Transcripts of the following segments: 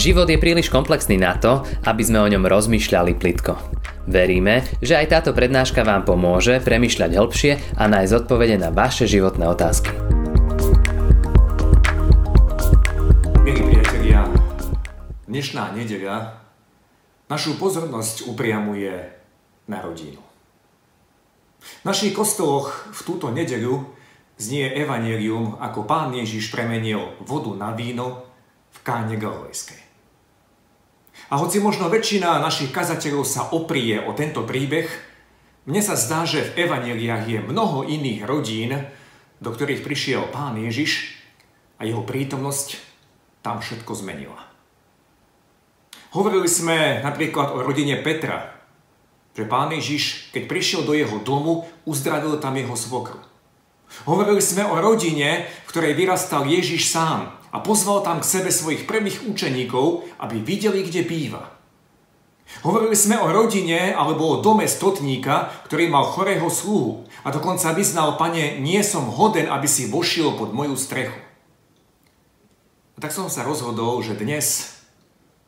Život je príliš komplexný na to, aby sme o ňom rozmýšľali plitko. Veríme, že aj táto prednáška vám pomôže premyšľať hĺbšie a nájsť odpovede na vaše životné otázky. Milí priatelia, dnešná nedeľa našu pozornosť upriamuje na rodinu. V našich kostoloch v túto nedeľu znie evanelium, ako pán Ježiš premenil vodu na víno v káne Galilejskej. A hoci možno väčšina našich kazateľov sa oprie o tento príbeh, mne sa zdá, že v evaneliách je mnoho iných rodín, do ktorých prišiel pán Ježiš a jeho prítomnosť tam všetko zmenila. Hovorili sme napríklad o rodine Petra, že pán Ježiš, keď prišiel do jeho domu, uzdravil tam jeho svokru. Hovorili sme o rodine, v ktorej vyrastal Ježiš sám a pozval tam k sebe svojich prvých učeníkov, aby videli, kde býva. Hovorili sme o rodine alebo o dome stotníka, ktorý mal chorého sluhu a dokonca vyznal, pane, nie som hoden, aby si vošiel pod moju strechu. A tak som sa rozhodol, že dnes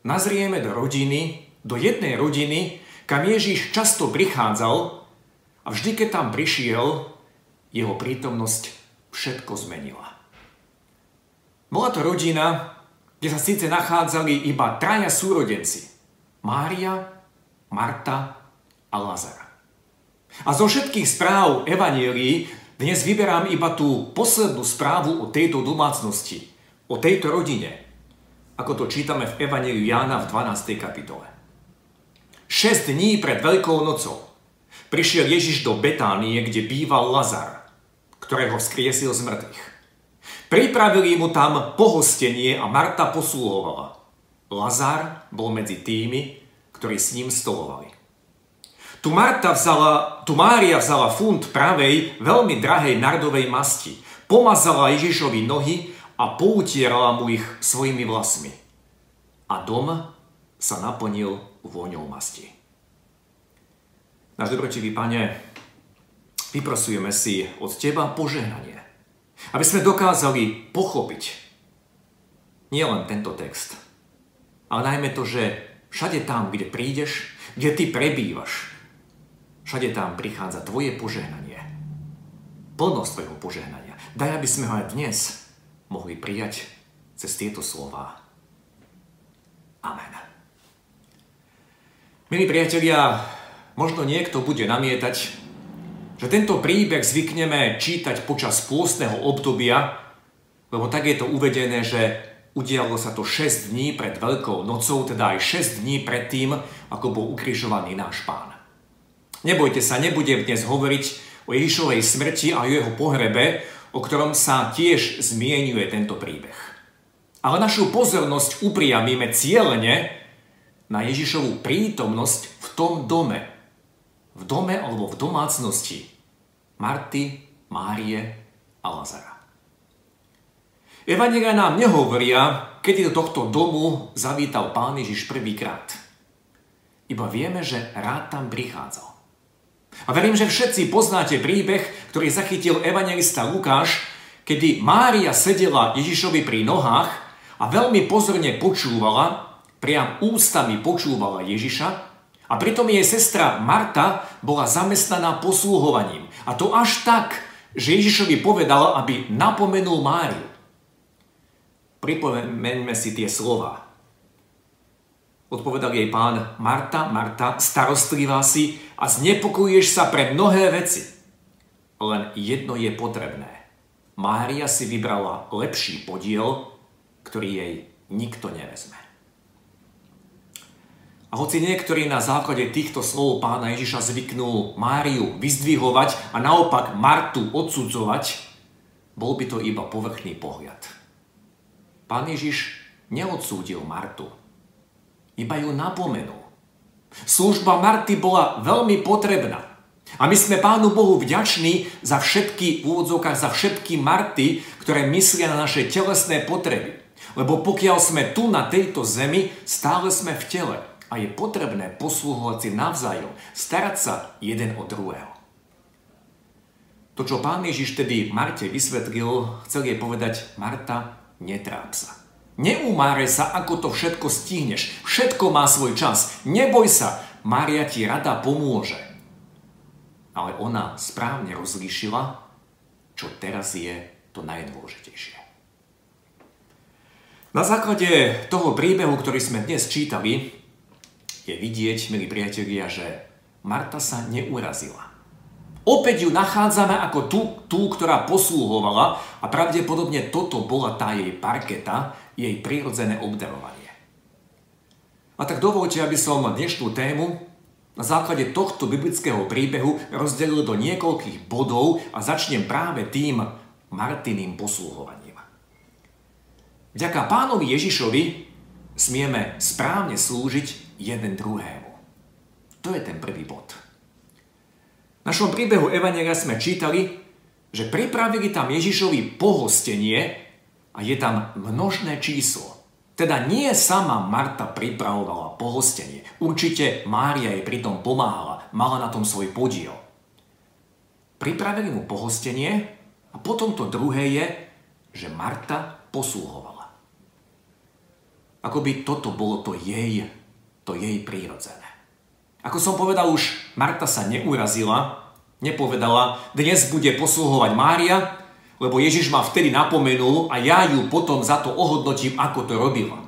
nazrieme do rodiny, do jednej rodiny, kam Ježíš často prichádzal a vždy, keď tam prišiel, jeho prítomnosť všetko zmenila. Bola to rodina, kde sa síce nachádzali iba traja súrodenci. Mária, Marta a Lazar. A zo všetkých správ Evanielii dnes vyberám iba tú poslednú správu o tejto domácnosti, o tejto rodine, ako to čítame v Evangeliu Jána v 12. kapitole. 6 dní pred Veľkou nocou prišiel Ježiš do Betánie, kde býval Lazar, ktorého skriesil z mŕtvych. Pripravili mu tam pohostenie a Marta posluhovala. Lazar bol medzi tými, ktorí s ním stolovali. Tu, Marta vzala, tu Mária vzala funt pravej, veľmi drahej nardovej masti, pomazala Ježišovi nohy a poutierala mu ich svojimi vlasmi. A dom sa naplnil vôňou masti. Náš dobročivý pane, vyprosujeme si od Teba požehnanie, aby sme dokázali pochopiť nielen tento text, ale najmä to, že všade tam, kde prídeš, kde Ty prebývaš, všade tam prichádza Tvoje požehnanie. Plnosť Tvojho požehnania. Daj, aby sme ho aj dnes mohli prijať cez tieto slova. Amen. Milí priatelia, možno niekto bude namietať, že tento príbeh zvykneme čítať počas pôstneho obdobia, lebo tak je to uvedené, že udialo sa to 6 dní pred Veľkou nocou, teda aj 6 dní pred tým, ako bol ukrižovaný náš pán. Nebojte sa, nebudem dnes hovoriť o Ježišovej smrti a jeho pohrebe, o ktorom sa tiež zmienuje tento príbeh. Ale našu pozornosť upriamíme cieľene na Ježišovú prítomnosť v tom dome. V dome alebo v domácnosti Marty, Márie a Lazara. Evangelia nám nehovoria, kedy do tohto domu zavítal pán Ježiš prvýkrát. Iba vieme, že rád tam prichádzal. A verím, že všetci poznáte príbeh, ktorý zachytil evangelista Lukáš, kedy Mária sedela Ježišovi pri nohách a veľmi pozorne počúvala, priam ústami počúvala Ježiša a pritom jej sestra Marta bola zamestnaná posluhovaním. A to až tak, že Ježišovi povedala, aby napomenul Máriu. Pripomeňme si tie slova. Odpovedal jej pán, Marta, Marta, starostlivá si a znepokojuješ sa pre mnohé veci. Len jedno je potrebné. Mária si vybrala lepší podiel, ktorý jej nikto nevezme. A hoci niektorí na základe týchto slov pána Ježiša zvyknú Máriu vyzdvihovať a naopak Martu odsudzovať, bol by to iba povrchný pohľad. Pán Ježiš neodsúdil Martu, iba ju napomenul. Služba Marty bola veľmi potrebná. A my sme Pánu Bohu vďační za všetky, v úvodzovkách, za všetky Marty, ktoré myslia na naše telesné potreby. Lebo pokiaľ sme tu na tejto zemi, stále sme v tele. A je potrebné poslúhovať si navzájom, starať sa jeden od druhého. To, čo pán Ježiš tedy Marte vysvetlil, chcel jej povedať, Marta, netráp sa. Neumáre sa, ako to všetko stihneš. Všetko má svoj čas. Neboj sa, Mária ti rada pomôže. Ale ona správne rozlíšila, čo teraz je to najdôležitejšie. Na základe toho príbehu, ktorý sme dnes čítali, je vidieť, milí priatelia, že Marta sa neurazila. Opäť ju nachádzame ako tú, tú, ktorá poslúhovala a pravdepodobne toto bola tá jej parketa, jej prirodzené obdarovanie. A tak dovolte, aby som dnešnú tému na základe tohto biblického príbehu rozdelil do niekoľkých bodov a začnem práve tým Martiným poslúhovaním. Vďaka pánovi Ježišovi smieme správne slúžiť jeden druhému. To je ten prvý bod. V našom príbehu Evangelia sme čítali, že pripravili tam Ježišovi pohostenie a je tam množné číslo. Teda nie sama Marta pripravovala pohostenie. Určite Mária jej pritom pomáhala, mala na tom svoj podiel. Pripravili mu pohostenie a potom to druhé je, že Marta posluhovala. Ako by toto bolo to jej, to jej prírodzené. Ako som povedal už, Marta sa neurazila, nepovedala, dnes bude posluhovať Mária, lebo Ježiš ma vtedy napomenul a ja ju potom za to ohodnotím, ako to robila.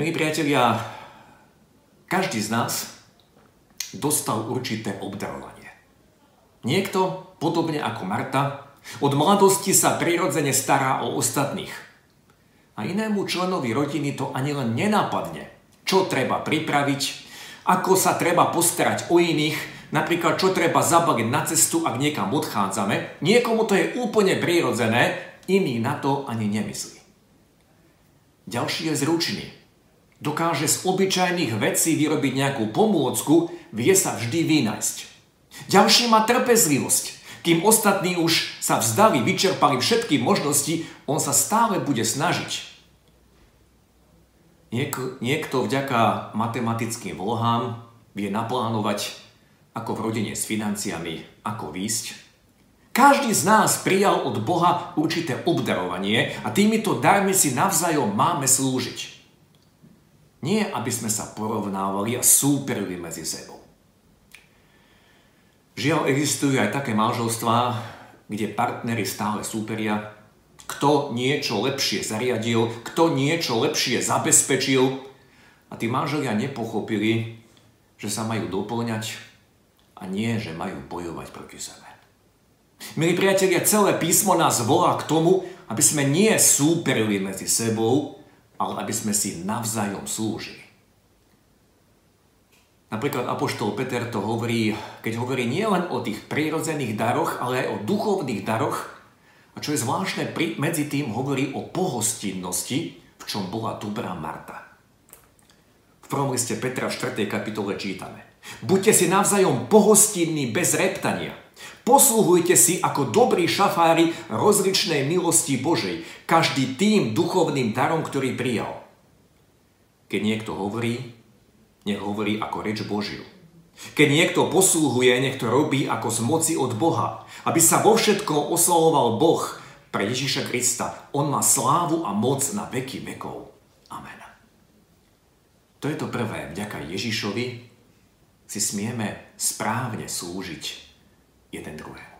Milí priatelia, každý z nás dostal určité obdarovanie. Niekto, podobne ako Marta, od mladosti sa prirodzene stará o ostatných. A inému členovi rodiny to ani len nenapadne, čo treba pripraviť, ako sa treba postarať o iných, napríklad čo treba zabaliť na cestu, ak niekam odchádzame. Niekomu to je úplne prirodzené, iný na to ani nemyslí. Ďalší je zručný. Dokáže z obyčajných vecí vyrobiť nejakú pomôcku, vie sa vždy vynajsť. Ďalší má trpezlivosť. Kým ostatní už sa vzdali, vyčerpali všetky možnosti, on sa stále bude snažiť. Niek- niekto vďaka matematickým vlohám vie naplánovať, ako v rodine s financiami, ako výsť. Každý z nás prijal od Boha určité obdarovanie a týmito darmi si navzájom máme slúžiť. Nie, aby sme sa porovnávali a súperili medzi sebou. Žiaľ, existujú aj také manželstvá, kde partnery stále súperia kto niečo lepšie zariadil, kto niečo lepšie zabezpečil. A tí manželia nepochopili, že sa majú doplňať a nie, že majú bojovať proti sebe. Milí priatelia, celé písmo nás volá k tomu, aby sme nie súperili medzi sebou, ale aby sme si navzájom slúžili. Napríklad Apoštol Peter to hovorí, keď hovorí nielen o tých prírodzených daroch, ale aj o duchovných daroch, a čo je zvláštne, medzi tým hovorí o pohostinnosti, v čom bola dobrá Marta. V prvom liste Petra v 4. kapitole čítame. Buďte si navzájom pohostinní bez reptania. Posluhujte si ako dobrí šafári rozličnej milosti Božej, každý tým duchovným darom, ktorý prijal. Keď niekto hovorí, nech hovorí ako reč Božiu. Keď niekto poslúhuje, nech to robí ako z moci od Boha, aby sa vo všetkom oslavoval Boh pre Ježíša Krista. On má slávu a moc na veky vekov. Amen. To je to prvé. Vďaka Ježišovi si smieme správne slúžiť jeden druhému.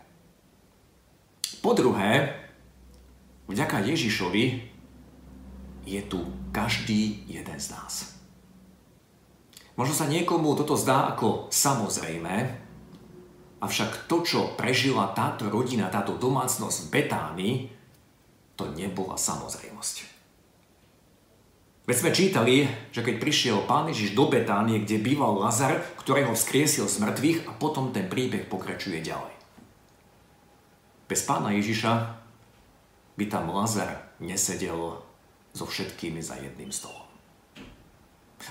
Po druhé, vďaka Ježišovi je tu každý jeden z nás. Možno sa niekomu toto zdá ako samozrejme, avšak to, čo prežila táto rodina, táto domácnosť v Betánii, to nebola samozrejmosť. Veď sme čítali, že keď prišiel pán Ježiš do Betánie, kde býval Lazar, ktorého vzkriesil z mŕtvych a potom ten príbeh pokračuje ďalej. Bez pána Ježiša by tam Lazar nesedel so všetkými za jedným stolom.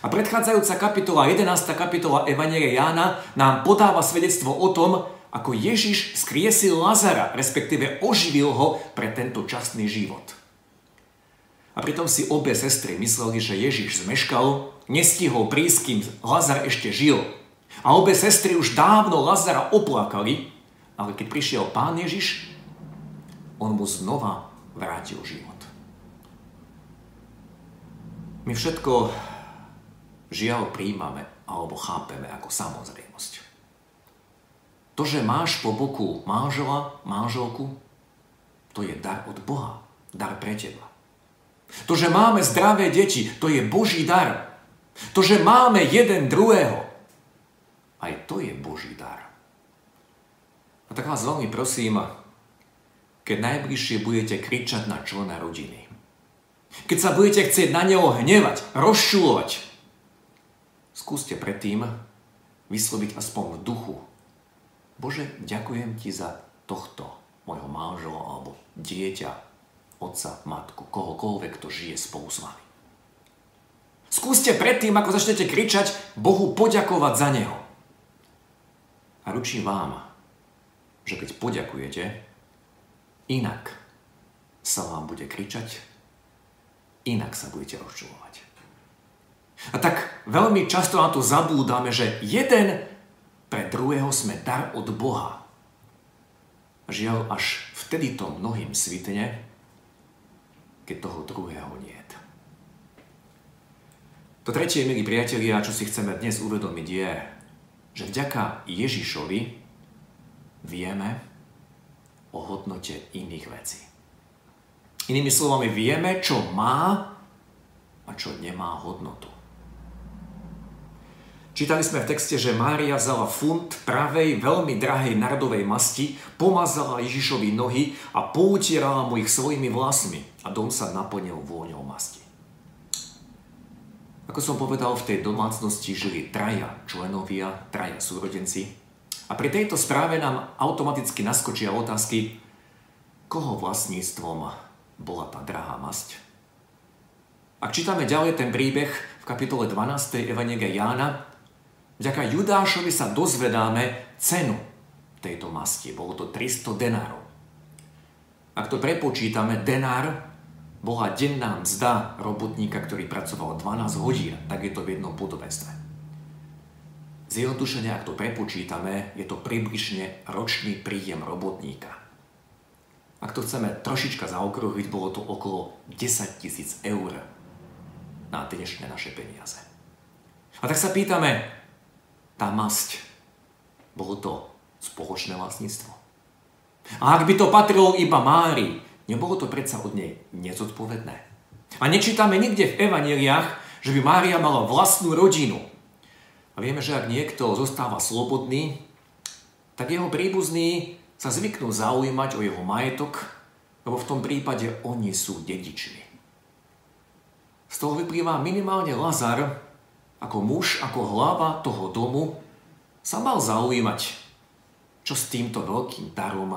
A predchádzajúca kapitola, 11. kapitola Evangelia Jána nám podáva svedectvo o tom, ako Ježiš skriesil Lazara, respektíve oživil ho pre tento častný život. A pritom si obe sestry mysleli, že Ježiš zmeškal, nestihol prísť, kým Lazar ešte žil. A obe sestry už dávno Lazara oplakali, ale keď prišiel pán Ježiš, on mu znova vrátil život. My všetko žiaľ príjmame alebo chápeme ako samozrejmosť. To, že máš po boku manžela, manželku, to je dar od Boha, dar pre teba. To, že máme zdravé deti, to je Boží dar. To, že máme jeden druhého, aj to je Boží dar. A tak vás veľmi prosím, keď najbližšie budete kričať na člena rodiny, keď sa budete chcieť na neho hnevať, rozšulovať, skúste predtým vysloviť aspoň v duchu. Bože, ďakujem ti za tohto môjho manžela alebo dieťa, otca, matku, kohokoľvek, kto žije spolu s vami. Skúste predtým, ako začnete kričať, Bohu poďakovať za Neho. A ručím vám, že keď poďakujete, inak sa vám bude kričať, inak sa budete rozčulovať. A tak veľmi často na to zabúdame, že jeden pre druhého sme dar od Boha. Žiaľ, až vtedy to mnohým svitne, keď toho druhého nie. To tretie, milí priatelia, čo si chceme dnes uvedomiť je, že vďaka Ježišovi vieme o hodnote iných vecí. Inými slovami, vieme, čo má a čo nemá hodnotu. Čítali sme v texte, že Mária vzala funt pravej, veľmi drahej nardovej masti, pomazala Ježišovi nohy a poutierala mu ich svojimi vlasmi a dom sa naplnil vôňou masti. Ako som povedal, v tej domácnosti žili traja členovia, traja súrodenci. A pri tejto správe nám automaticky naskočia otázky, koho vlastníctvom bola tá drahá masť. Ak čítame ďalej ten príbeh v kapitole 12. Evangelia Jána, vďaka Judášovi sa dozvedáme cenu tejto masti. Bolo to 300 denárov. Ak to prepočítame, denár bola denná mzda robotníka, ktorý pracoval 12 hodín, tak je to v jednom podobenstve. Zjednodušene, ak to prepočítame, je to približne ročný príjem robotníka. Ak to chceme trošička zaokruhiť, bolo to okolo 10 tisíc eur na dnešné naše peniaze. A tak sa pýtame, tá masť, bolo to spoločné vlastníctvo? A ak by to patrilo iba Mári, Nebolo to predsa od nej nezodpovedné. A nečítame nikde v evaneliách, že by Mária mala vlastnú rodinu. A vieme, že ak niekto zostáva slobodný, tak jeho príbuzní sa zvyknú zaujímať o jeho majetok, lebo v tom prípade oni sú dedičmi. Z toho vyplýva minimálne Lazar, ako muž, ako hlava toho domu, sa mal zaujímať, čo s týmto veľkým darom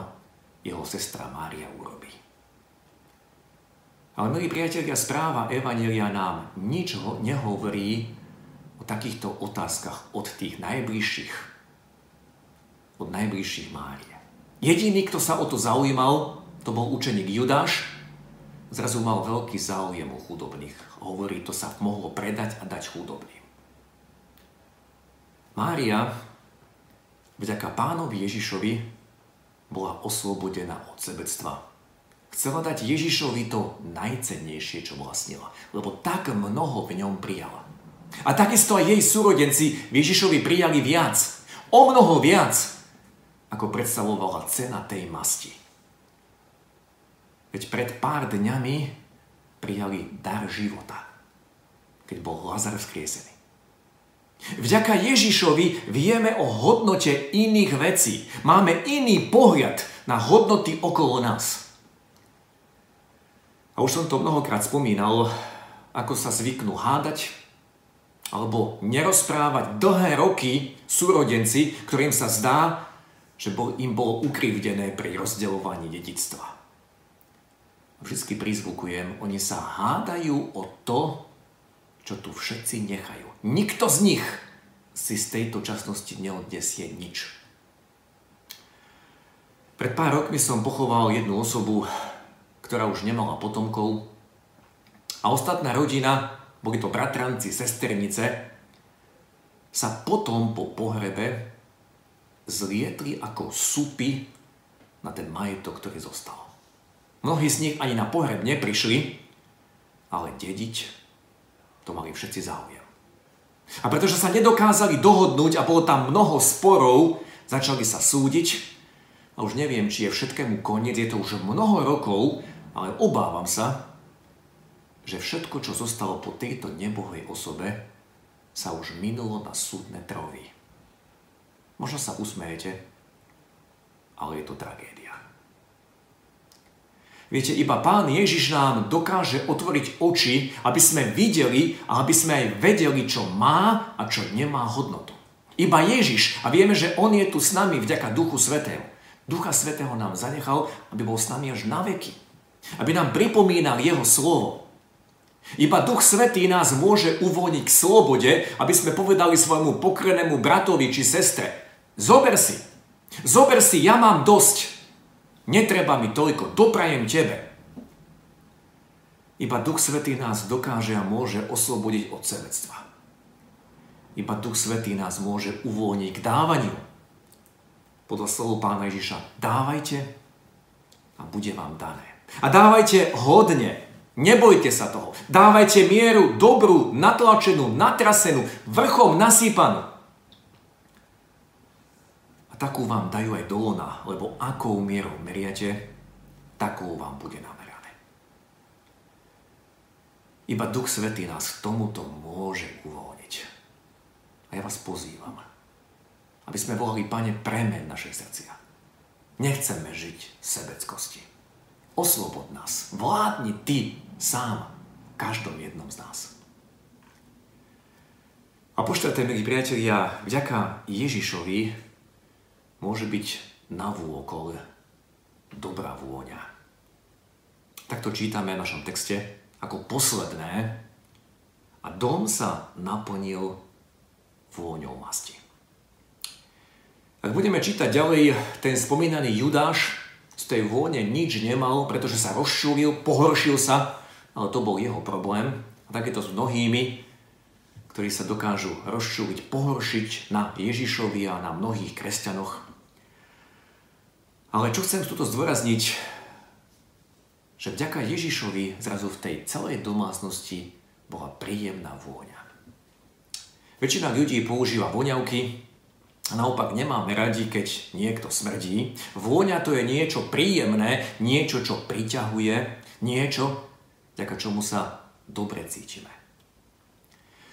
jeho sestra Mária urobí. Ale milí priatelia, správa Evanelia nám nič nehovorí o takýchto otázkach od tých najbližších. Od najbližších Márie. Jediný, kto sa o to zaujímal, to bol učeník Judáš. Zrazu mal veľký záujem o chudobných. Hovorí, to sa mohlo predať a dať chudobným. Mária, vďaka pánovi Ježišovi, bola oslobodená od sebectva Chcela dať Ježišovi to najcennejšie, čo vlastnila, lebo tak mnoho v ňom prijala. A takisto aj jej súrodenci v Ježišovi prijali viac, o mnoho viac, ako predstavovala cena tej masti. Veď pred pár dňami prijali dar života, keď bol Lazar vzkriesený. Vďaka Ježišovi vieme o hodnote iných vecí. Máme iný pohľad na hodnoty okolo nás. A už som to mnohokrát spomínal, ako sa zvyknú hádať alebo nerozprávať dlhé roky súrodenci, ktorým sa zdá, že im bolo ukrivdené pri rozdeľovaní dedictva. Vždy prizvukujem, oni sa hádajú o to, čo tu všetci nechajú. Nikto z nich si z tejto časnosti neodnesie nič. Pred pár rokmi som pochoval jednu osobu, ktorá už nemala potomkov. A ostatná rodina, boli to bratranci, sesternice, sa potom po pohrebe zlietli ako supy na ten majetok, ktorý zostal. Mnohí z nich ani na pohreb neprišli, ale dediť to mali všetci záujem. A pretože sa nedokázali dohodnúť a bolo tam mnoho sporov, začali sa súdiť a už neviem, či je všetkému koniec, je to už mnoho rokov, ale obávam sa, že všetko, čo zostalo po tejto nebohej osobe, sa už minulo na súdne trovy. Možno sa usmejete, ale je to tragédia. Viete, iba Pán Ježiš nám dokáže otvoriť oči, aby sme videli a aby sme aj vedeli, čo má a čo nemá hodnotu. Iba Ježiš a vieme, že On je tu s nami vďaka Duchu Svetému. Ducha Svetého nám zanechal, aby bol s nami až na veky. Aby nám pripomínal Jeho slovo. Iba Duch Svetý nás môže uvoľniť k slobode, aby sme povedali svojmu pokrenému bratovi či sestre. Zober si. Zober si, ja mám dosť. Netreba mi toľko, doprajem tebe. Iba Duch Svetý nás dokáže a môže oslobodiť od sebectva. Iba Duch Svetý nás môže uvoľniť k dávaniu. Podľa slovu Pána Ježiša, dávajte a bude vám dané. A dávajte hodne, nebojte sa toho. Dávajte mieru dobrú, natlačenú, natrasenú, vrchom nasýpanú. A takú vám dajú aj do lona, lebo akou mierou meriate, takou vám bude namerané. Iba Duch Svetý nás k tomuto môže uvoľniť. A ja vás pozývam, aby sme volali, Pane, premen naše srdcia. Nechceme žiť v sebeckosti. Oslobod nás. Vládni Ty sám každom jednom z nás. A po milí priatelia, vďaka Ježišovi môže byť na vôkol dobrá vôňa. Takto čítame v našom texte ako posledné a dom sa naplnil vôňou masti. Ak budeme čítať ďalej, ten spomínaný Judáš z tej vône nič nemal, pretože sa rozšúril, pohoršil sa, ale to bol jeho problém. A tak je to s mnohými, ktorí sa dokážu rozšúriť, pohoršiť na Ježišovi a na mnohých kresťanoch. Ale čo chcem tuto zdôrazniť, že vďaka Ježišovi zrazu v tej celej domácnosti bola príjemná vôňa. Väčšina ľudí používa voňavky a naopak nemáme radi, keď niekto smrdí. Vôňa to je niečo príjemné, niečo, čo priťahuje, niečo, vďaka čomu sa dobre cítime.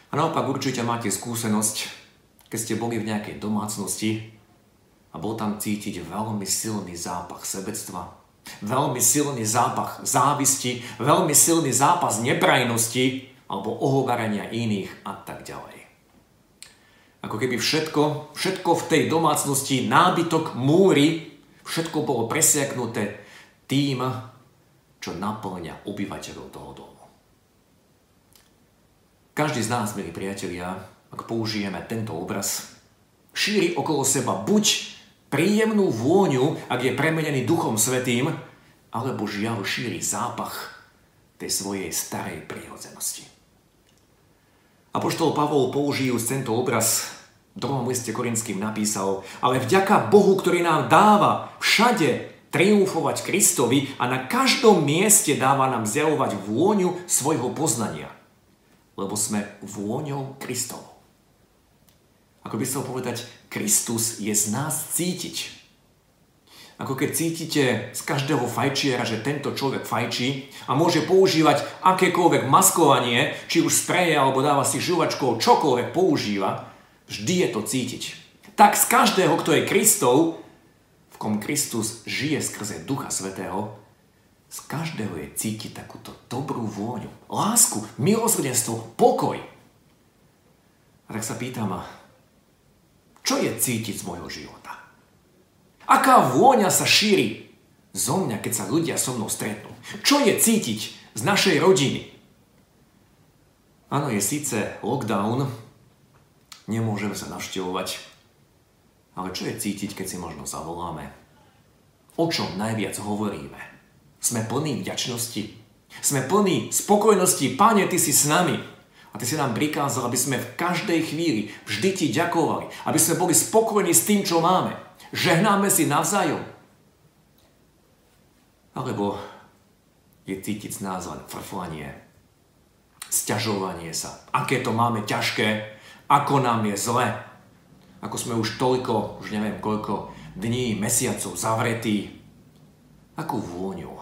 A naopak určite máte skúsenosť, keď ste boli v nejakej domácnosti a bol tam cítiť veľmi silný zápach sebectva, veľmi silný zápach závisti, veľmi silný zápas neprajnosti alebo ohovarania iných a tak ďalej. Ako keby všetko, všetko v tej domácnosti, nábytok, múry, všetko bolo presiaknuté tým, čo naplňa obyvateľov toho domu. Každý z nás, milí priatelia, ak použijeme tento obraz, šíri okolo seba buď príjemnú vôňu, ak je premenený Duchom Svetým, alebo žiaľ šíri zápach tej svojej starej prírodzenosti. Apoštol Pavol použijúc tento obraz v druhom liste Korinským napísal, ale vďaka Bohu, ktorý nám dáva všade triumfovať Kristovi a na každom mieste dáva nám zjavovať vôňu svojho poznania. Lebo sme vôňou Kristovou. Ako by chcel povedať, Kristus je z nás cítiť. Ako keď cítite z každého fajčiera, že tento človek fajčí a môže používať akékoľvek maskovanie, či už spreje alebo dáva si žuvačkou, čokoľvek používa, vždy je to cítiť. Tak z každého, kto je Kristov, v kom Kristus žije skrze Ducha Svetého, z každého je cítiť takúto dobrú vôňu, lásku, milosrdenstvo, pokoj. A tak sa pýtam, čo je cítiť z môjho života? Aká vôňa sa šíri zo mňa, keď sa ľudia so mnou stretnú? Čo je cítiť z našej rodiny? Áno, je síce lockdown, nemôžeme sa navštevovať, ale čo je cítiť, keď si možno zavoláme? O čom najviac hovoríme? Sme plní vďačnosti? Sme plní spokojnosti? Pane, Ty si s nami. A Ty si nám prikázal, aby sme v každej chvíli vždy Ti ďakovali. Aby sme boli spokojní s tým, čo máme. Žehnáme si navzájom. Alebo je cítiť z nás len frflanie, sťažovanie sa. Aké to máme ťažké, ako nám je zle. Ako sme už toľko, už neviem koľko dní, mesiacov zavretí. Akú vôňu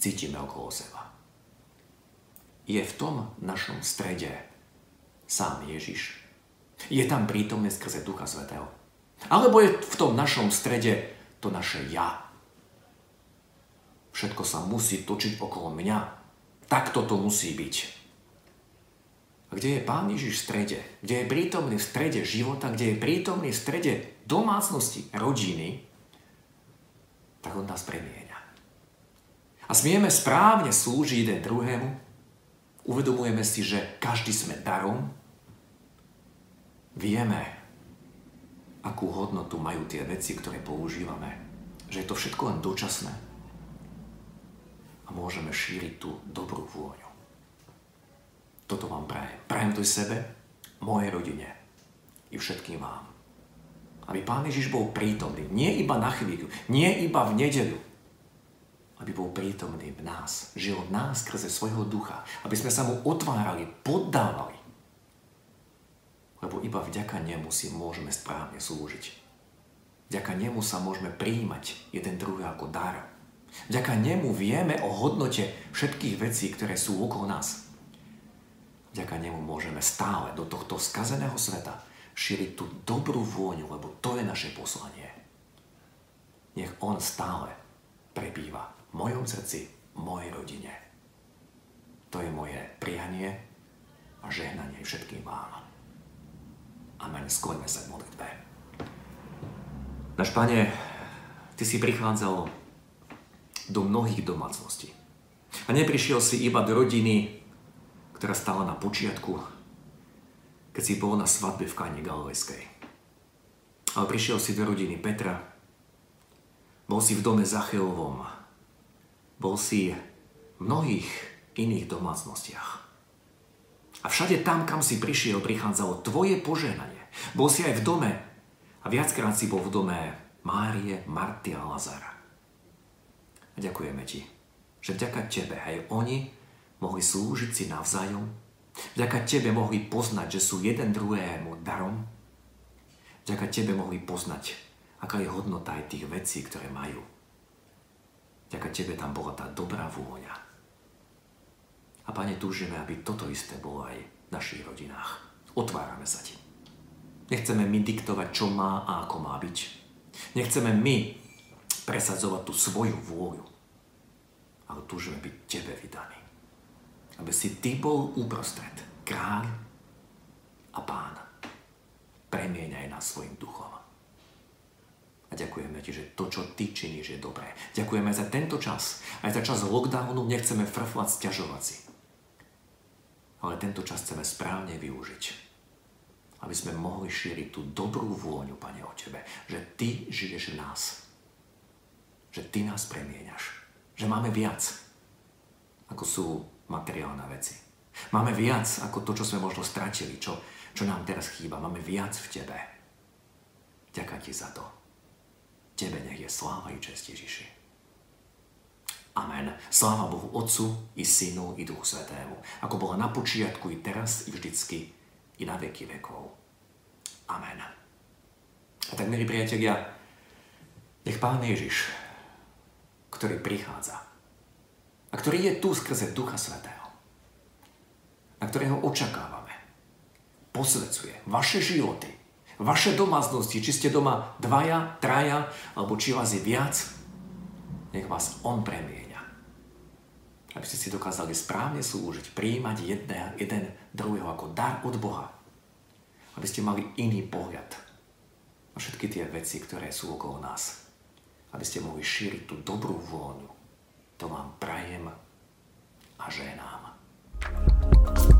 cítime okolo seba. Je v tom našom strede sám Ježiš. Je tam prítomný skrze Ducha Svetého. Alebo je v tom našom strede to naše ja, Všetko sa musí točiť okolo mňa. Takto to musí byť. A kde je Pán Ježiš v strede, kde je prítomný v strede života, kde je prítomný v strede domácnosti, rodiny, tak on nás premieňa. A smieme správne slúžiť jeden druhému, uvedomujeme si, že každý sme darom, vieme, akú hodnotu majú tie veci, ktoré používame, že je to všetko len dočasné, a môžeme šíriť tú dobrú vôňu. Toto vám prajem. Prajem to sebe, mojej rodine i všetkým vám. Aby Pán Ježiš bol prítomný, nie iba na chvíľu, nie iba v nedeľu, aby bol prítomný v nás, žil v nás skrze svojho ducha, aby sme sa mu otvárali, poddávali. Lebo iba vďaka nemu si môžeme správne slúžiť. Vďaka nemu sa môžeme príjmať jeden druhý ako dar. Vďaka nemu vieme o hodnote všetkých vecí, ktoré sú okolo nás. Vďaka nemu môžeme stále do tohto skazeného sveta šíriť tú dobrú vôňu, lebo to je naše poslanie. Nech on stále prebýva mojom srdci, mojej rodine. To je moje prianie a žehnanie všetkým vám. Amen. Skloňme sa k modlitbe. Naš Pane, Ty si prichádzal do mnohých domácností. A neprišiel si iba do rodiny, ktorá stala na počiatku, keď si bol na svadbe v Káne Galilejskej. Ale prišiel si do rodiny Petra, bol si v dome Zacheovom, bol si v mnohých iných domácnostiach. A všade tam, kam si prišiel, prichádzalo tvoje požehnanie. Bol si aj v dome a viackrát si bol v dome Márie, Marty a Lazara. A ďakujeme ti, že vďaka tebe aj oni mohli slúžiť si navzájom, vďaka tebe mohli poznať, že sú jeden druhému darom, vďaka tebe mohli poznať, aká je hodnota aj tých vecí, ktoré majú. Vďaka tebe tam bola tá dobrá vôňa. A Pane, túžime, aby toto isté bolo aj v našich rodinách. Otvárame sa ti. Nechceme my diktovať, čo má a ako má byť. Nechceme my presadzovať tú svoju vôľu, ale túžime byť Tebe vydaný. Aby si Ty bol uprostred, kráľ a pán. Premieňaj nás svojim duchom. A ďakujeme Ti, že to, čo Ty činíš, je dobré. Ďakujeme za tento čas. Aj za čas lockdownu nechceme frflať, stiažovať si. Ale tento čas chceme správne využiť aby sme mohli šíriť tú dobrú vôňu, Pane, o Tebe, že Ty žiješ v nás že ty nás premieňaš. Že máme viac, ako sú materiálne veci. Máme viac ako to, čo sme možno stratili, čo, čo nám teraz chýba. Máme viac v tebe. Ďakujem ti za to. Tebe nech je sláva i čest Ježiši. Amen. Sláva Bohu Otcu i Synu i Duchu Svetému. Ako bola na počiatku i teraz i vždycky i na veky vekov. Amen. A tak, milí priatelia, nech Pán Ježiš ktorý prichádza a ktorý je tu skrze Ducha Svetého, na ktorého očakávame, posvedcuje vaše životy, vaše domácnosti, či ste doma dvaja, traja, alebo či vás je viac, nech vás On premieňa. Aby ste si dokázali správne slúžiť, prijímať jedné, jeden druhého ako dar od Boha. Aby ste mali iný pohľad na všetky tie veci, ktoré sú okolo nás aby ste mohli šíriť tú dobrú vôňu. To vám prajem a ženám. Amen.